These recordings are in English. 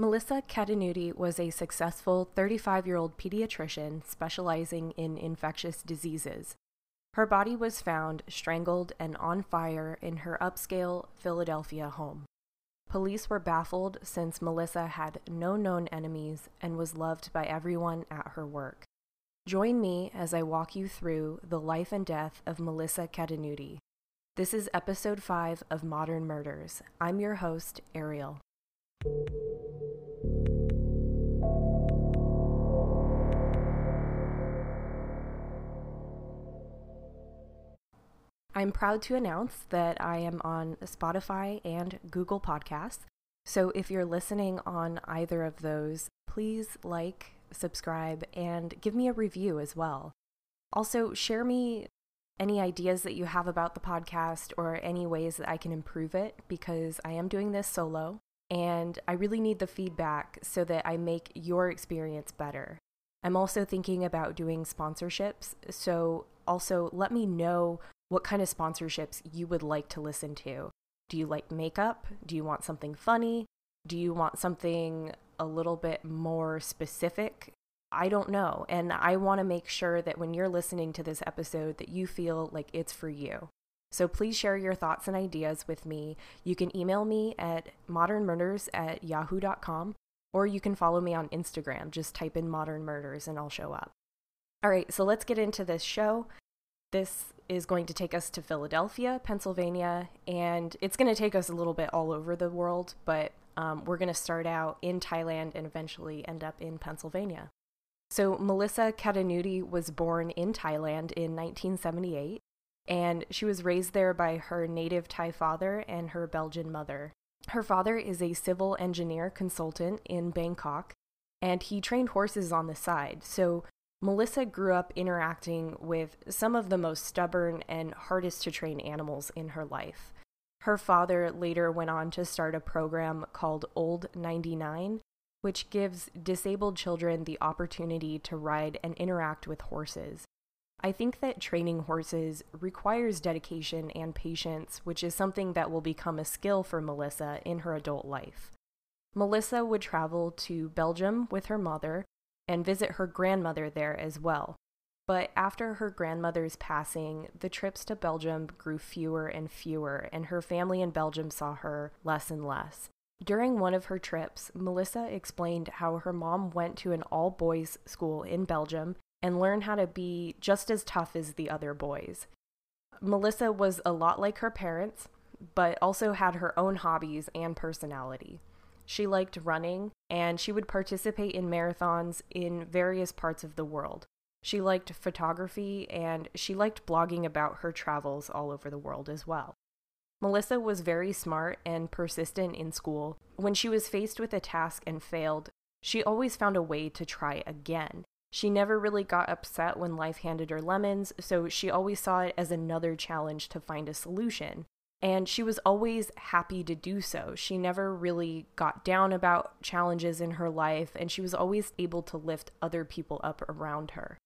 Melissa Ketunuti was a successful 35 year old pediatrician specializing in infectious diseases. Her body was found strangled and on fire in her upscale Philadelphia home. Police were baffled since Melissa had no known enemies and was loved by everyone at her work. Join me as I walk you through the life and death of Melissa Ketunuti. This is episode 5 of Modern Murders. I'm your host, Ariel. I'm proud to announce that I am on Spotify and Google Podcasts. So if you're listening on either of those, please like, subscribe, and give me a review as well. Also, share me any ideas that you have about the podcast or any ways that I can improve it because I am doing this solo and I really need the feedback so that I make your experience better. I'm also thinking about doing sponsorships, so also let me know what kind of sponsorships you would like to listen to. Do you like makeup? Do you want something funny? Do you want something a little bit more specific? I don't know. And I want to make sure that when you're listening to this episode that you feel like it's for you. So please share your thoughts and ideas with me. You can email me at modernmurders at yahoo.com or you can follow me on Instagram. Just type in modern murders and I'll show up. All right, so let's get into this show. This is going to take us to Philadelphia, Pennsylvania, and it's going to take us a little bit all over the world, but um, we're going to start out in Thailand and eventually end up in Pennsylvania. So, Melissa Ketunuti was born in Thailand in 1978, and she was raised there by her native Thai father and her Belgian mother. Her father is a civil engineer consultant in Bangkok, and he trained horses on the side. So, Melissa grew up interacting with some of the most stubborn and hardest to train animals in her life. Her father later went on to start a program called Old 99, which gives disabled children the opportunity to ride and interact with horses. I think that training horses requires dedication and patience, which is something that will become a skill for Melissa in her adult life. Melissa would travel to Belgium with her mother and visit her grandmother there as well. But after her grandmother's passing, the trips to Belgium grew fewer and fewer, and her family in Belgium saw her less and less. During one of her trips, Melissa explained how her mom went to an all boys school in Belgium and learned how to be just as tough as the other boys. Melissa was a lot like her parents, but also had her own hobbies and personality. She liked running, and she would participate in marathons in various parts of the world. She liked photography, and she liked blogging about her travels all over the world as well. Melissa was very smart and persistent in school. When she was faced with a task and failed, she always found a way to try again. She never really got upset when life handed her lemons, so she always saw it as another challenge to find a solution. And she was always happy to do so. She never really got down about challenges in her life, and she was always able to lift other people up around her.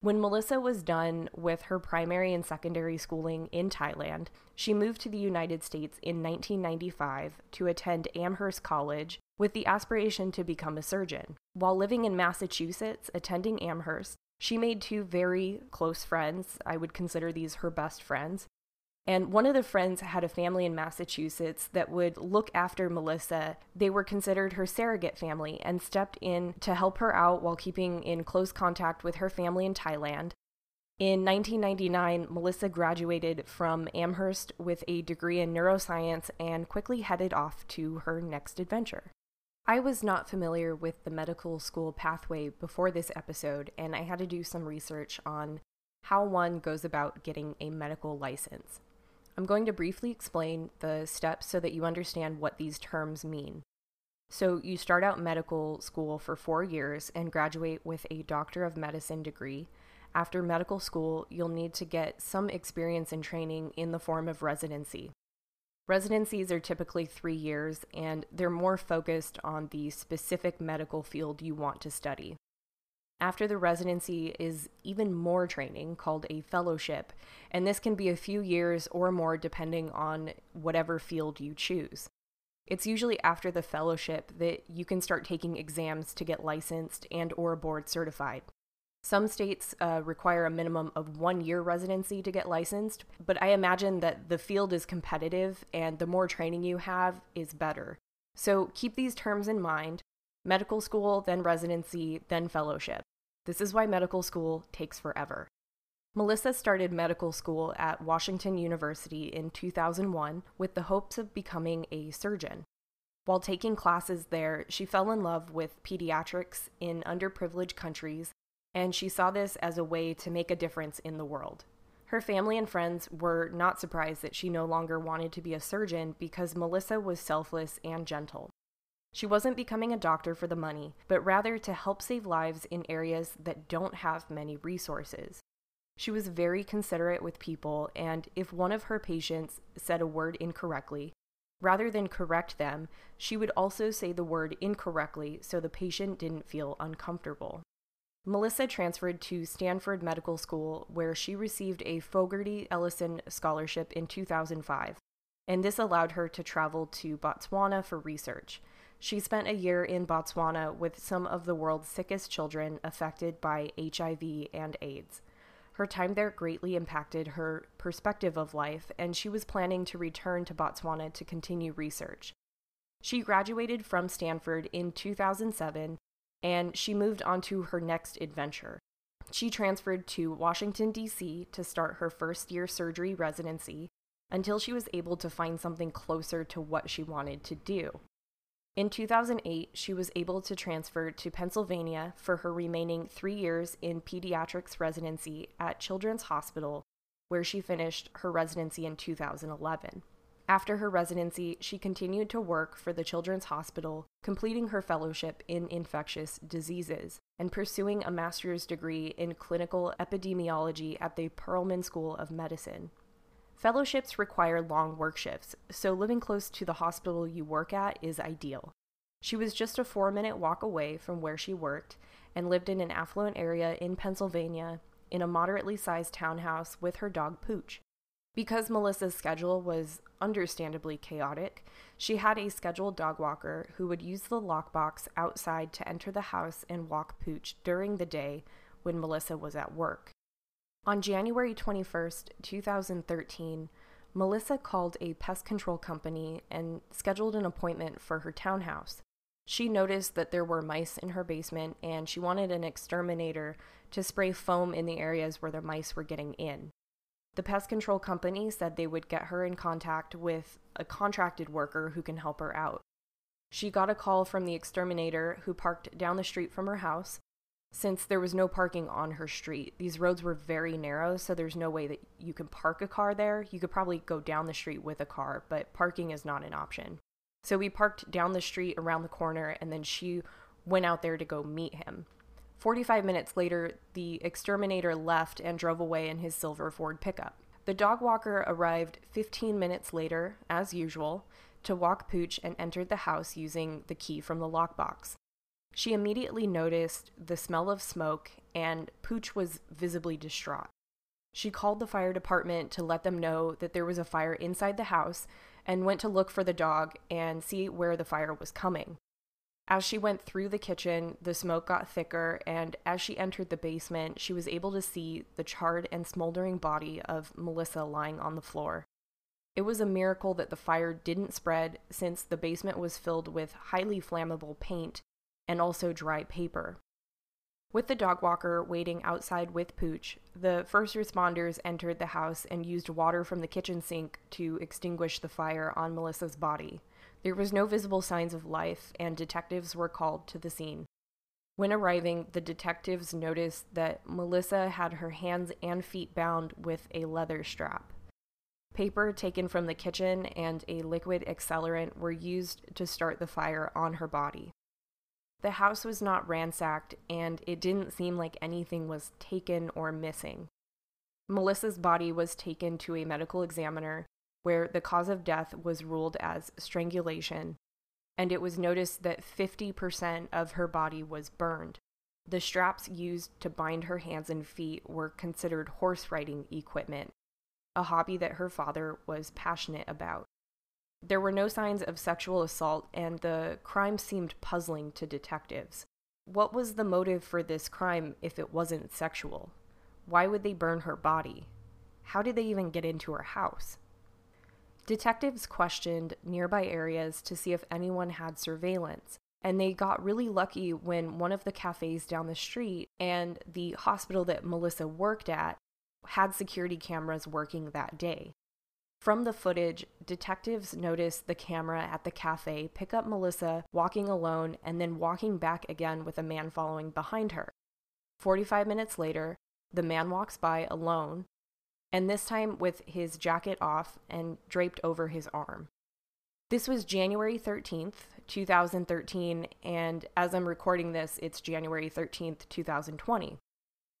When Melissa was done with her primary and secondary schooling in Thailand, she moved to the United States in 1995 to attend Amherst College with the aspiration to become a surgeon. While living in Massachusetts, attending Amherst, she made two very close friends. I would consider these her best friends. And one of the friends had a family in Massachusetts that would look after Melissa. They were considered her surrogate family and stepped in to help her out while keeping in close contact with her family in Thailand. In 1999, Melissa graduated from Amherst with a degree in neuroscience and quickly headed off to her next adventure. I was not familiar with the medical school pathway before this episode, and I had to do some research on how one goes about getting a medical license. I'm going to briefly explain the steps so that you understand what these terms mean. So, you start out medical school for four years and graduate with a Doctor of Medicine degree. After medical school, you'll need to get some experience and training in the form of residency. Residencies are typically three years and they're more focused on the specific medical field you want to study. After the residency is even more training called a fellowship, and this can be a few years or more depending on whatever field you choose. It's usually after the fellowship that you can start taking exams to get licensed and or board certified. Some states uh, require a minimum of one year residency to get licensed, but I imagine that the field is competitive and the more training you have is better. So keep these terms in mind medical school, then residency, then fellowship. This is why medical school takes forever. Melissa started medical school at Washington University in 2001 with the hopes of becoming a surgeon. While taking classes there, she fell in love with pediatrics in underprivileged countries, and she saw this as a way to make a difference in the world. Her family and friends were not surprised that she no longer wanted to be a surgeon because Melissa was selfless and gentle. She wasn't becoming a doctor for the money, but rather to help save lives in areas that don't have many resources. She was very considerate with people, and if one of her patients said a word incorrectly, rather than correct them, she would also say the word incorrectly so the patient didn't feel uncomfortable. Melissa transferred to Stanford Medical School, where she received a Fogarty Ellison Scholarship in 2005, and this allowed her to travel to Botswana for research. She spent a year in Botswana with some of the world's sickest children affected by HIV and AIDS. Her time there greatly impacted her perspective of life, and she was planning to return to Botswana to continue research. She graduated from Stanford in 2007 and she moved on to her next adventure. She transferred to Washington, D.C. to start her first year surgery residency until she was able to find something closer to what she wanted to do. In 2008, she was able to transfer to Pennsylvania for her remaining three years in pediatrics residency at Children's Hospital, where she finished her residency in 2011. After her residency, she continued to work for the Children's Hospital, completing her fellowship in infectious diseases and pursuing a master's degree in clinical epidemiology at the Perelman School of Medicine. Fellowships require long work shifts, so living close to the hospital you work at is ideal. She was just a four minute walk away from where she worked and lived in an affluent area in Pennsylvania in a moderately sized townhouse with her dog Pooch. Because Melissa's schedule was understandably chaotic, she had a scheduled dog walker who would use the lockbox outside to enter the house and walk Pooch during the day when Melissa was at work. On January 21st, 2013, Melissa called a pest control company and scheduled an appointment for her townhouse. She noticed that there were mice in her basement and she wanted an exterminator to spray foam in the areas where the mice were getting in. The pest control company said they would get her in contact with a contracted worker who can help her out. She got a call from the exterminator who parked down the street from her house since there was no parking on her street. These roads were very narrow, so there's no way that you can park a car there. You could probably go down the street with a car, but parking is not an option. So we parked down the street around the corner, and then she went out there to go meet him. 45 minutes later, the exterminator left and drove away in his silver Ford pickup. The dog walker arrived 15 minutes later, as usual, to walk Pooch and entered the house using the key from the lockbox. She immediately noticed the smell of smoke, and Pooch was visibly distraught. She called the fire department to let them know that there was a fire inside the house and went to look for the dog and see where the fire was coming. As she went through the kitchen, the smoke got thicker, and as she entered the basement, she was able to see the charred and smoldering body of Melissa lying on the floor. It was a miracle that the fire didn't spread since the basement was filled with highly flammable paint and also dry paper. With the dog walker waiting outside with Pooch, the first responders entered the house and used water from the kitchen sink to extinguish the fire on Melissa's body. There was no visible signs of life, and detectives were called to the scene. When arriving, the detectives noticed that Melissa had her hands and feet bound with a leather strap. Paper taken from the kitchen and a liquid accelerant were used to start the fire on her body. The house was not ransacked, and it didn't seem like anything was taken or missing. Melissa's body was taken to a medical examiner, where the cause of death was ruled as strangulation, and it was noticed that 50% of her body was burned. The straps used to bind her hands and feet were considered horse riding equipment, a hobby that her father was passionate about. There were no signs of sexual assault, and the crime seemed puzzling to detectives. What was the motive for this crime if it wasn't sexual? Why would they burn her body? How did they even get into her house? Detectives questioned nearby areas to see if anyone had surveillance, and they got really lucky when one of the cafes down the street and the hospital that Melissa worked at had security cameras working that day. From the footage, detectives notice the camera at the cafe pick up Melissa walking alone and then walking back again with a man following behind her. 45 minutes later, the man walks by alone, and this time with his jacket off and draped over his arm. This was January 13th, 2013, and as I'm recording this, it's January 13th, 2020.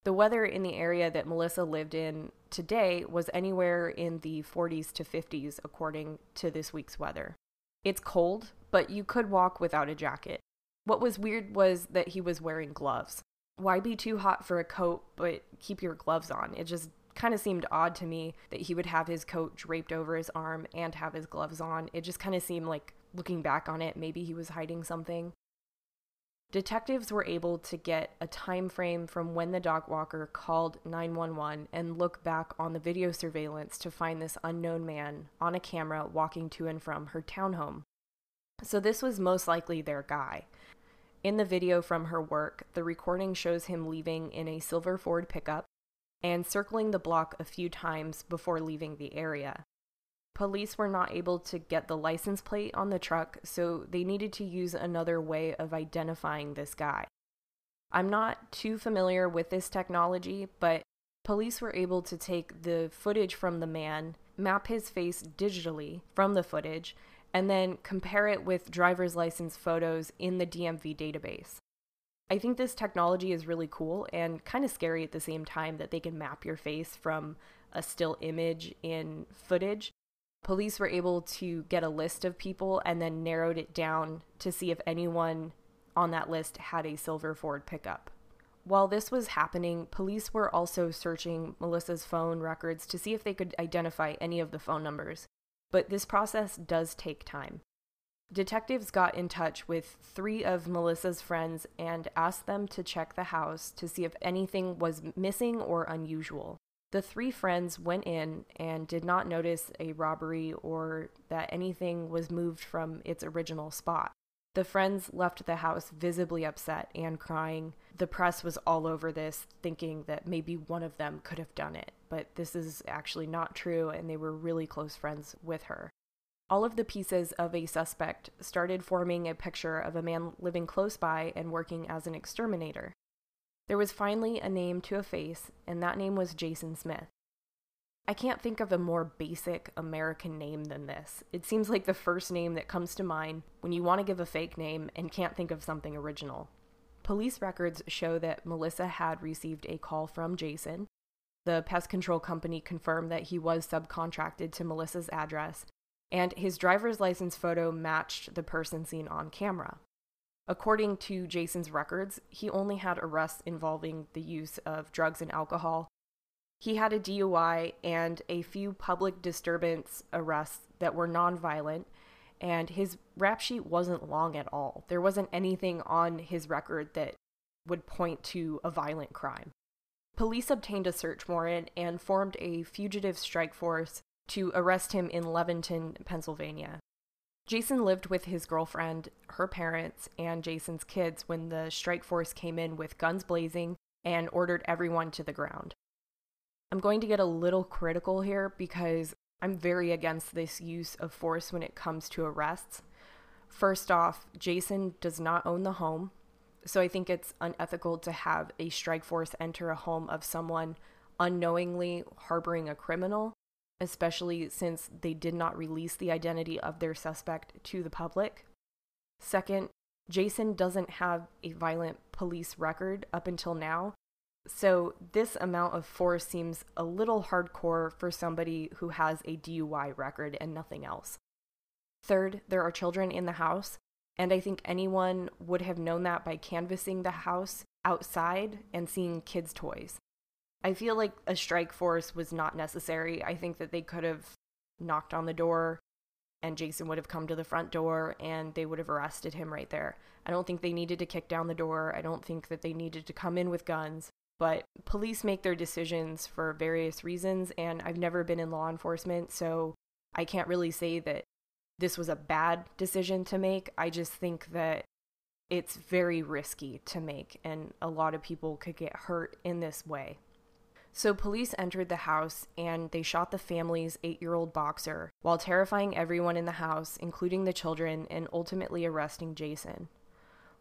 The weather in the area that Melissa lived in today was anywhere in the 40s to 50s, according to this week's weather. It's cold, but you could walk without a jacket. What was weird was that he was wearing gloves. Why be too hot for a coat, but keep your gloves on? It just kind of seemed odd to me that he would have his coat draped over his arm and have his gloves on. It just kind of seemed like, looking back on it, maybe he was hiding something. Detectives were able to get a time frame from when the dog walker called 911 and look back on the video surveillance to find this unknown man on a camera walking to and from her townhome. So this was most likely their guy. In the video from her work, the recording shows him leaving in a silver Ford pickup and circling the block a few times before leaving the area. Police were not able to get the license plate on the truck, so they needed to use another way of identifying this guy. I'm not too familiar with this technology, but police were able to take the footage from the man, map his face digitally from the footage, and then compare it with driver's license photos in the DMV database. I think this technology is really cool and kind of scary at the same time that they can map your face from a still image in footage police were able to get a list of people and then narrowed it down to see if anyone on that list had a silver Ford pickup. While this was happening, police were also searching Melissa's phone records to see if they could identify any of the phone numbers, but this process does take time. Detectives got in touch with three of Melissa's friends and asked them to check the house to see if anything was missing or unusual. The three friends went in and did not notice a robbery or that anything was moved from its original spot. The friends left the house visibly upset and crying. The press was all over this, thinking that maybe one of them could have done it, but this is actually not true, and they were really close friends with her. All of the pieces of a suspect started forming a picture of a man living close by and working as an exterminator. There was finally a name to a face, and that name was Jason Smith. I can't think of a more basic American name than this. It seems like the first name that comes to mind when you want to give a fake name and can't think of something original. Police records show that Melissa had received a call from Jason. The pest control company confirmed that he was subcontracted to Melissa's address, and his driver's license photo matched the person seen on camera. According to Jason's records, he only had arrests involving the use of drugs and alcohol. He had a DUI and a few public disturbance arrests that were nonviolent, and his rap sheet wasn't long at all. There wasn't anything on his record that would point to a violent crime. Police obtained a search warrant and formed a fugitive strike force to arrest him in Levittown, Pennsylvania. Jason lived with his girlfriend, her parents, and Jason's kids when the strike force came in with guns blazing and ordered everyone to the ground. I'm going to get a little critical here because I'm very against this use of force when it comes to arrests. First off, Jason does not own the home, so I think it's unethical to have a strike force enter a home of someone unknowingly harboring a criminal especially since they did not release the identity of their suspect to the public. Second, Jason doesn't have a violent police record up until now, so this amount of force seems a little hardcore for somebody who has a DUI record and nothing else. Third, there are children in the house, and I think anyone would have known that by canvassing the house outside and seeing kids' toys. I feel like a strike force was not necessary. I think that they could have knocked on the door and Jason would have come to the front door and they would have arrested him right there. I don't think they needed to kick down the door. I don't think that they needed to come in with guns. But police make their decisions for various reasons, and I've never been in law enforcement, so I can't really say that this was a bad decision to make. I just think that it's very risky to make, and a lot of people could get hurt in this way. So, police entered the house and they shot the family's eight year old boxer while terrifying everyone in the house, including the children, and ultimately arresting Jason.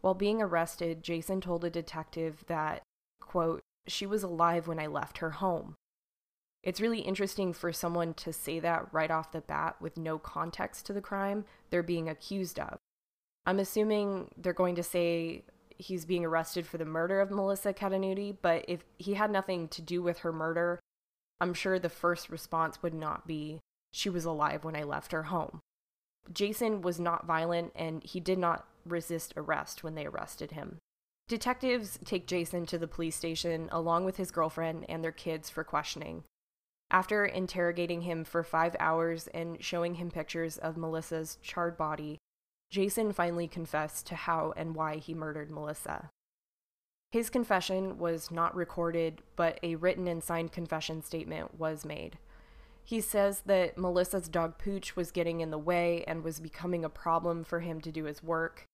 While being arrested, Jason told a detective that, quote, she was alive when I left her home. It's really interesting for someone to say that right off the bat with no context to the crime they're being accused of. I'm assuming they're going to say he's being arrested for the murder of Melissa Ketunuti, but if he had nothing to do with her murder, I'm sure the first response would not be, she was alive when I left her home. Jason was not violent and he did not resist arrest when they arrested him. Detectives take Jason to the police station along with his girlfriend and their kids for questioning. After interrogating him for five hours and showing him pictures of Melissa's charred body, Jason finally confessed to how and why he murdered Melissa. His confession was not recorded, but a written and signed confession statement was made. He says that Melissa's dog Pooch was getting in the way and was becoming a problem for him to do his work.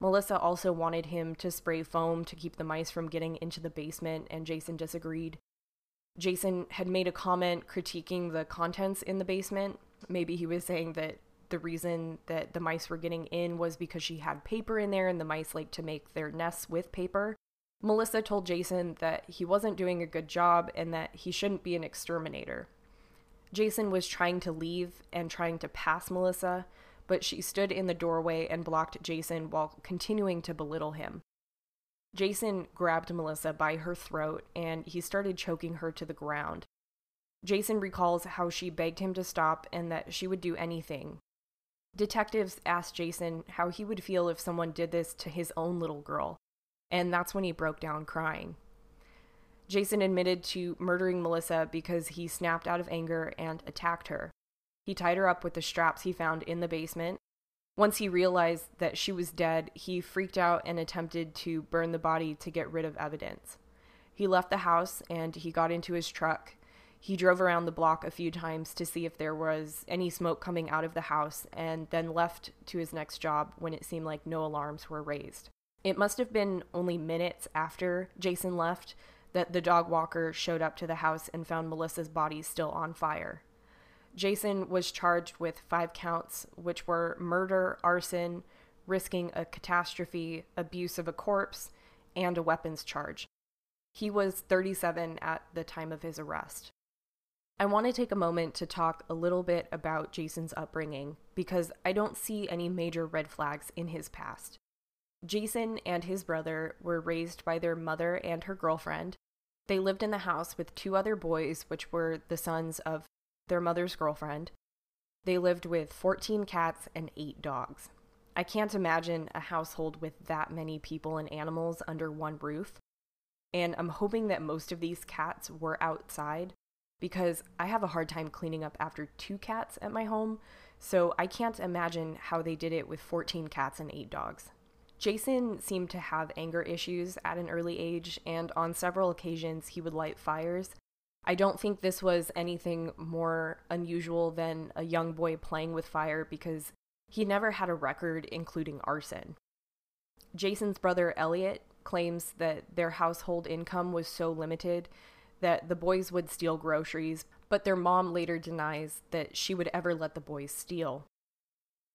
Melissa also wanted him to spray foam to keep the mice from getting into the basement, and Jason disagreed. Jason had made a comment critiquing the contents in the basement. Maybe he was saying that the reason that the mice were getting in was because she had paper in there and the mice like to make their nests with paper. Melissa told Jason that he wasn't doing a good job and that he shouldn't be an exterminator. Jason was trying to leave and trying to pass Melissa, but she stood in the doorway and blocked Jason while continuing to belittle him. Jason grabbed Melissa by her throat and he started choking her to the ground. Jason recalls how she begged him to stop and that she would do anything, Detectives asked Jason how he would feel if someone did this to his own little girl, and that's when he broke down crying. Jason admitted to murdering Melissa because he snapped out of anger and attacked her. He tied her up with the straps he found in the basement. Once he realized that she was dead, he freaked out and attempted to burn the body to get rid of evidence. He left the house and he got into his truck he drove around the block a few times to see if there was any smoke coming out of the house and then left to his next job when it seemed like no alarms were raised. It must have been only minutes after Jason left that the dog walker showed up to the house and found Melissa's body still on fire. Jason was charged with five counts, which were murder, arson, risking a catastrophe, abuse of a corpse, and a weapons charge. He was 37 at the time of his arrest. I want to take a moment to talk a little bit about Jason's upbringing because I don't see any major red flags in his past. Jason and his brother were raised by their mother and her girlfriend. They lived in the house with two other boys, which were the sons of their mother's girlfriend. They lived with 14 cats and 8 dogs. I can't imagine a household with that many people and animals under one roof. And I'm hoping that most of these cats were outside because I have a hard time cleaning up after two cats at my home, so I can't imagine how they did it with 14 cats and 8 dogs. Jason seemed to have anger issues at an early age, and on several occasions he would light fires. I don't think this was anything more unusual than a young boy playing with fire because he never had a record including arson. Jason's brother Elliot claims that their household income was so limited that the boys would steal groceries, but their mom later denies that she would ever let the boys steal.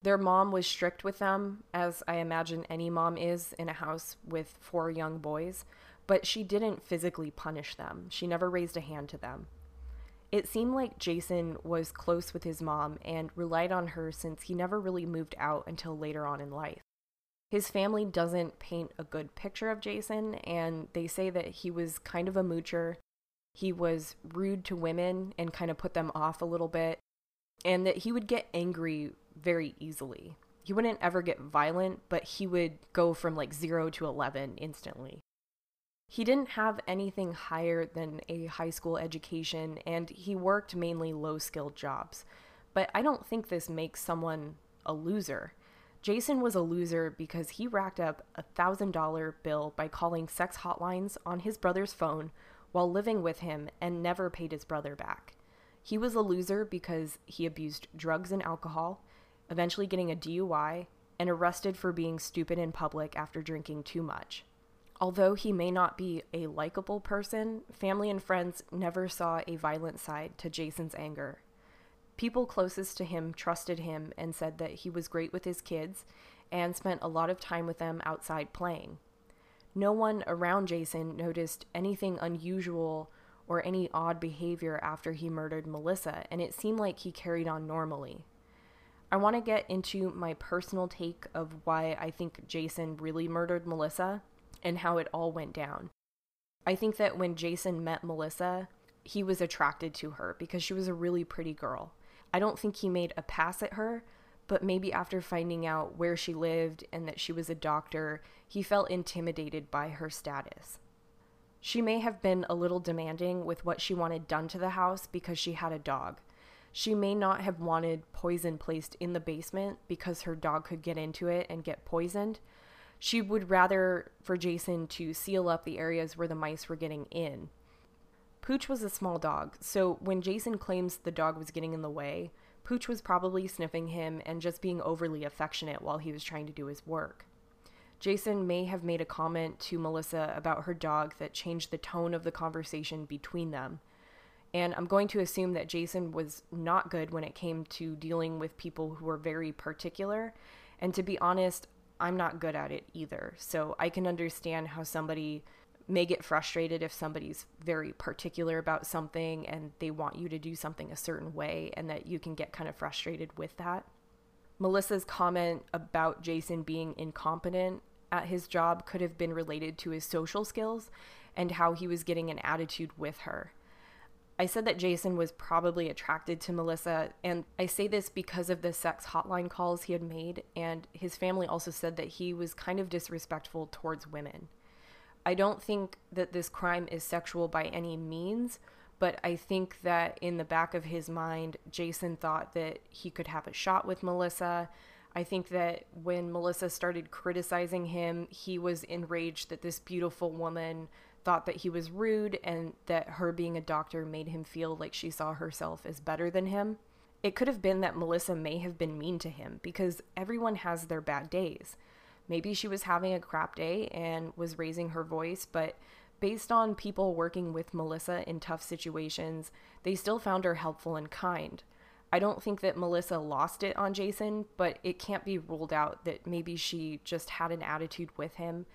Their mom was strict with them, as I imagine any mom is in a house with four young boys, but she didn't physically punish them. She never raised a hand to them. It seemed like Jason was close with his mom and relied on her since he never really moved out until later on in life. His family doesn't paint a good picture of Jason, and they say that he was kind of a moocher he was rude to women and kind of put them off a little bit, and that he would get angry very easily. He wouldn't ever get violent, but he would go from like 0 to 11 instantly. He didn't have anything higher than a high school education, and he worked mainly low skilled jobs. But I don't think this makes someone a loser. Jason was a loser because he racked up a $1,000 bill by calling sex hotlines on his brother's phone while living with him and never paid his brother back. He was a loser because he abused drugs and alcohol, eventually getting a DUI, and arrested for being stupid in public after drinking too much. Although he may not be a likable person, family and friends never saw a violent side to Jason's anger. People closest to him trusted him and said that he was great with his kids and spent a lot of time with them outside playing. No one around Jason noticed anything unusual or any odd behavior after he murdered Melissa, and it seemed like he carried on normally. I want to get into my personal take of why I think Jason really murdered Melissa and how it all went down. I think that when Jason met Melissa, he was attracted to her because she was a really pretty girl. I don't think he made a pass at her, but maybe after finding out where she lived and that she was a doctor, he felt intimidated by her status. She may have been a little demanding with what she wanted done to the house because she had a dog. She may not have wanted poison placed in the basement because her dog could get into it and get poisoned. She would rather for Jason to seal up the areas where the mice were getting in Pooch was a small dog, so when Jason claims the dog was getting in the way, Pooch was probably sniffing him and just being overly affectionate while he was trying to do his work. Jason may have made a comment to Melissa about her dog that changed the tone of the conversation between them. And I'm going to assume that Jason was not good when it came to dealing with people who were very particular. And to be honest, I'm not good at it either. So I can understand how somebody may get frustrated if somebody's very particular about something and they want you to do something a certain way and that you can get kind of frustrated with that. Melissa's comment about Jason being incompetent at his job could have been related to his social skills and how he was getting an attitude with her. I said that Jason was probably attracted to Melissa, and I say this because of the sex hotline calls he had made, and his family also said that he was kind of disrespectful towards women. I don't think that this crime is sexual by any means, but I think that in the back of his mind, Jason thought that he could have a shot with Melissa. I think that when Melissa started criticizing him, he was enraged that this beautiful woman thought that he was rude and that her being a doctor made him feel like she saw herself as better than him. It could have been that Melissa may have been mean to him because everyone has their bad days. Maybe she was having a crap day and was raising her voice, but based on people working with Melissa in tough situations, they still found her helpful and kind. I don't think that Melissa lost it on Jason, but it can't be ruled out that maybe she just had an attitude with him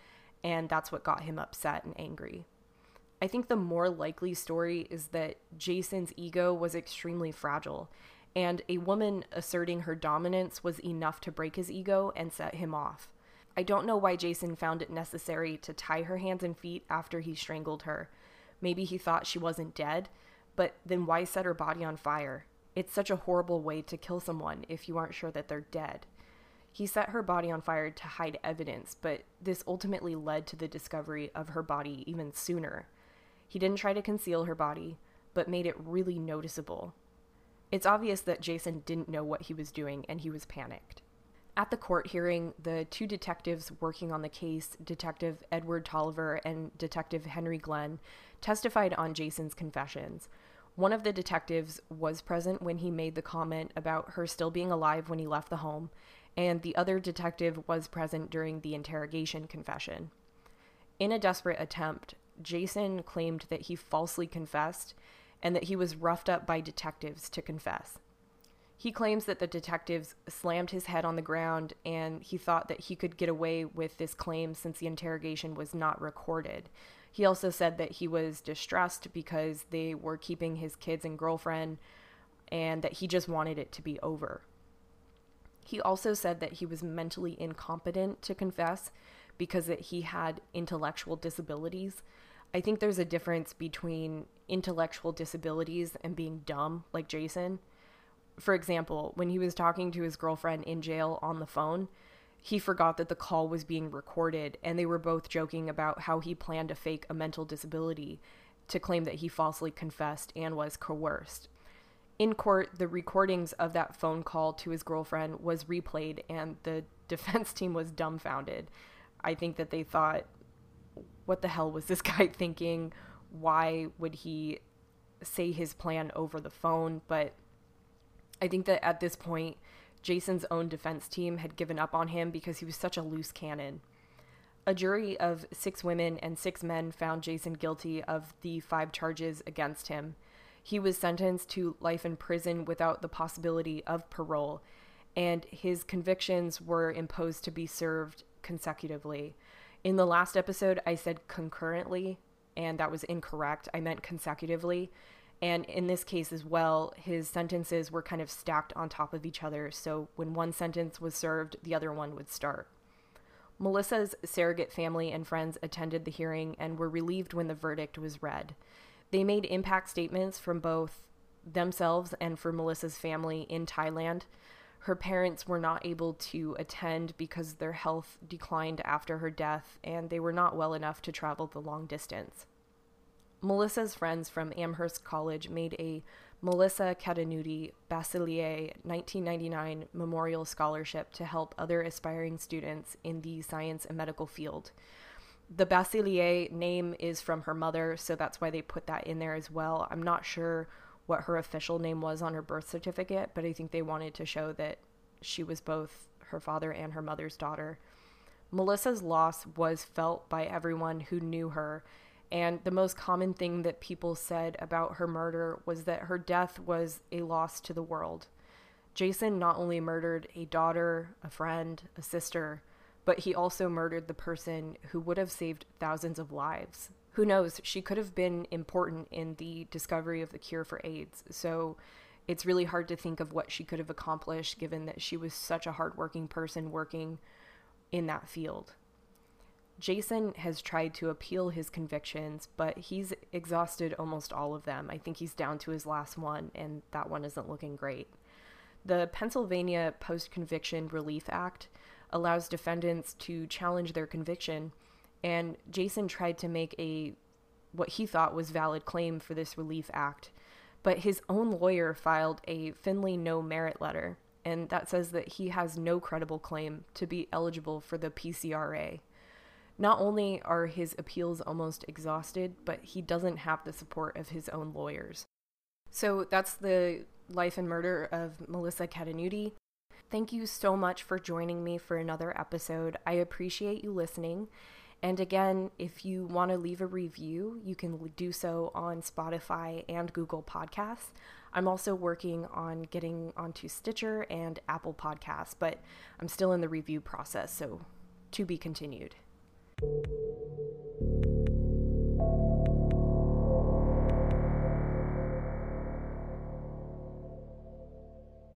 and that's what got him upset and angry. I think the more likely story is that Jason's ego was extremely fragile, and a woman asserting her dominance was enough to break his ego and set him off. I don't know why Jason found it necessary to tie her hands and feet after he strangled her. Maybe he thought she wasn't dead, but then why set her body on fire? It's such a horrible way to kill someone if you aren't sure that they're dead. He set her body on fire to hide evidence, but this ultimately led to the discovery of her body even sooner. He didn't try to conceal her body, but made it really noticeable. It's obvious that Jason didn't know what he was doing and he was panicked. At the court hearing, the two detectives working on the case, Detective Edward Tolliver and Detective Henry Glenn, testified on Jason's confessions. One of the detectives was present when he made the comment about her still being alive when he left the home, and the other detective was present during the interrogation confession. In a desperate attempt, Jason claimed that he falsely confessed and that he was roughed up by detectives to confess. He claims that the detectives slammed his head on the ground and he thought that he could get away with this claim since the interrogation was not recorded. He also said that he was distressed because they were keeping his kids and girlfriend and that he just wanted it to be over. He also said that he was mentally incompetent to confess because that he had intellectual disabilities. I think there's a difference between intellectual disabilities and being dumb like Jason for example, when he was talking to his girlfriend in jail on the phone, he forgot that the call was being recorded, and they were both joking about how he planned to fake a mental disability to claim that he falsely confessed and was coerced. In court, the recordings of that phone call to his girlfriend was replayed, and the defense team was dumbfounded. I think that they thought, what the hell was this guy thinking? Why would he say his plan over the phone? But I think that at this point, Jason's own defense team had given up on him because he was such a loose cannon. A jury of six women and six men found Jason guilty of the five charges against him. He was sentenced to life in prison without the possibility of parole, and his convictions were imposed to be served consecutively. In the last episode, I said concurrently, and that was incorrect. I meant consecutively. And in this case as well, his sentences were kind of stacked on top of each other. So when one sentence was served, the other one would start. Melissa's surrogate family and friends attended the hearing and were relieved when the verdict was read. They made impact statements from both themselves and for Melissa's family in Thailand. Her parents were not able to attend because their health declined after her death and they were not well enough to travel the long distance. Melissa's friends from Amherst College made a Melissa Ketunuti Basilier 1999 Memorial Scholarship to help other aspiring students in the science and medical field. The Basilier name is from her mother, so that's why they put that in there as well. I'm not sure what her official name was on her birth certificate, but I think they wanted to show that she was both her father and her mother's daughter. Melissa's loss was felt by everyone who knew her and the most common thing that people said about her murder was that her death was a loss to the world. Jason not only murdered a daughter, a friend, a sister, but he also murdered the person who would have saved thousands of lives. Who knows? She could have been important in the discovery of the cure for AIDS. So it's really hard to think of what she could have accomplished given that she was such a hardworking person working in that field. Jason has tried to appeal his convictions, but he's exhausted almost all of them. I think he's down to his last one, and that one isn't looking great. The Pennsylvania Post Conviction Relief Act allows defendants to challenge their conviction, and Jason tried to make a what he thought was valid claim for this relief act, but his own lawyer filed a Finley no merit letter, and that says that he has no credible claim to be eligible for the PCRA. Not only are his appeals almost exhausted, but he doesn't have the support of his own lawyers. So that's the life and murder of Melissa Ketunuti. Thank you so much for joining me for another episode. I appreciate you listening. And again, if you want to leave a review, you can do so on Spotify and Google Podcasts. I'm also working on getting onto Stitcher and Apple Podcasts, but I'm still in the review process, so to be continued. thank you